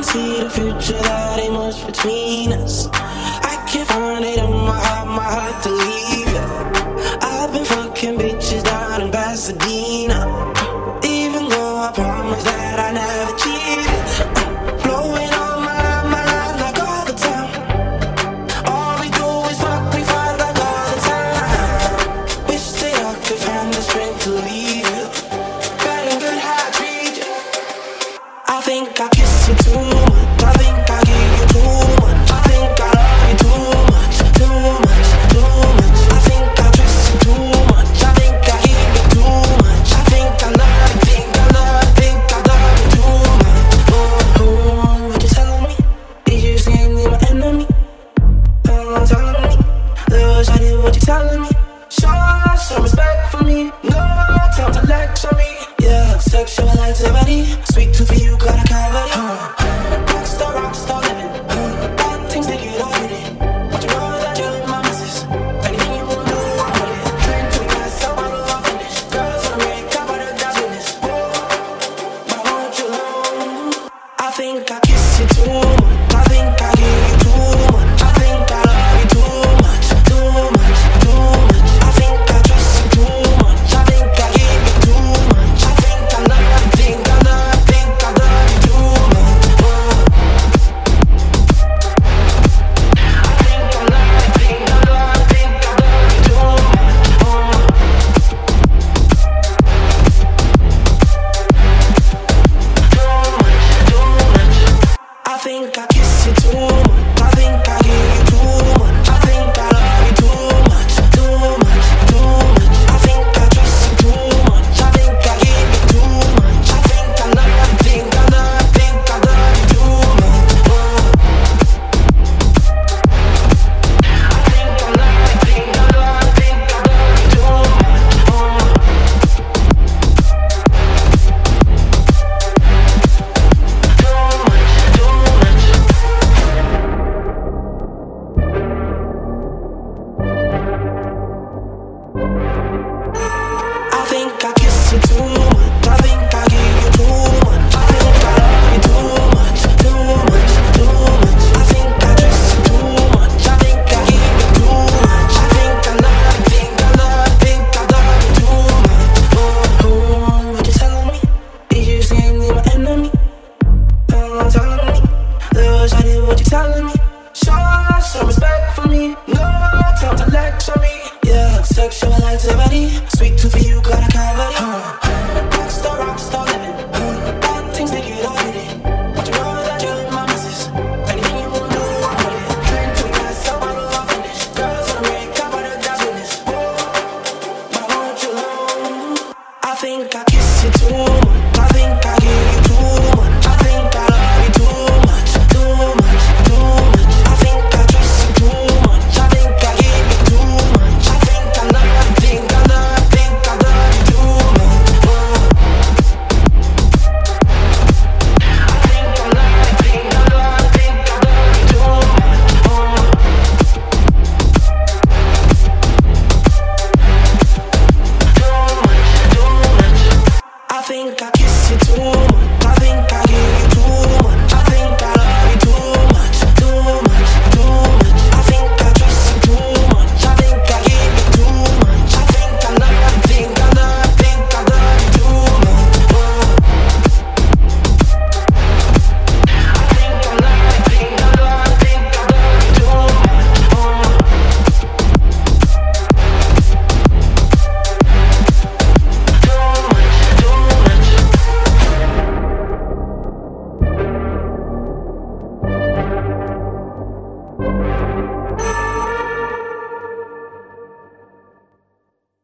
can see the future that ain't much between us. I can't find it in my heart, my heart to leave. I've been telling me Show some respect for me. No time to lecture me. Yeah, sexual anxiety Sweet tooth for you, gotta sexual anxiety. Sweet tooth for you. think I kissed you too